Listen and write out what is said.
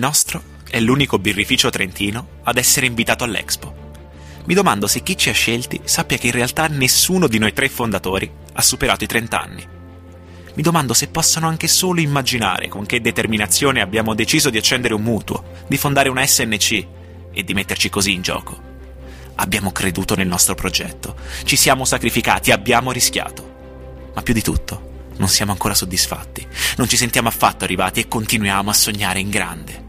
nostro è l'unico birrificio trentino ad essere invitato all'Expo. Mi domando se chi ci ha scelti sappia che in realtà nessuno di noi tre fondatori ha superato i 30 anni. Mi domando se possano anche solo immaginare con che determinazione abbiamo deciso di accendere un mutuo, di fondare una SNC e di metterci così in gioco. Abbiamo creduto nel nostro progetto, ci siamo sacrificati, abbiamo rischiato. Ma più di tutto, non siamo ancora soddisfatti, non ci sentiamo affatto arrivati e continuiamo a sognare in grande.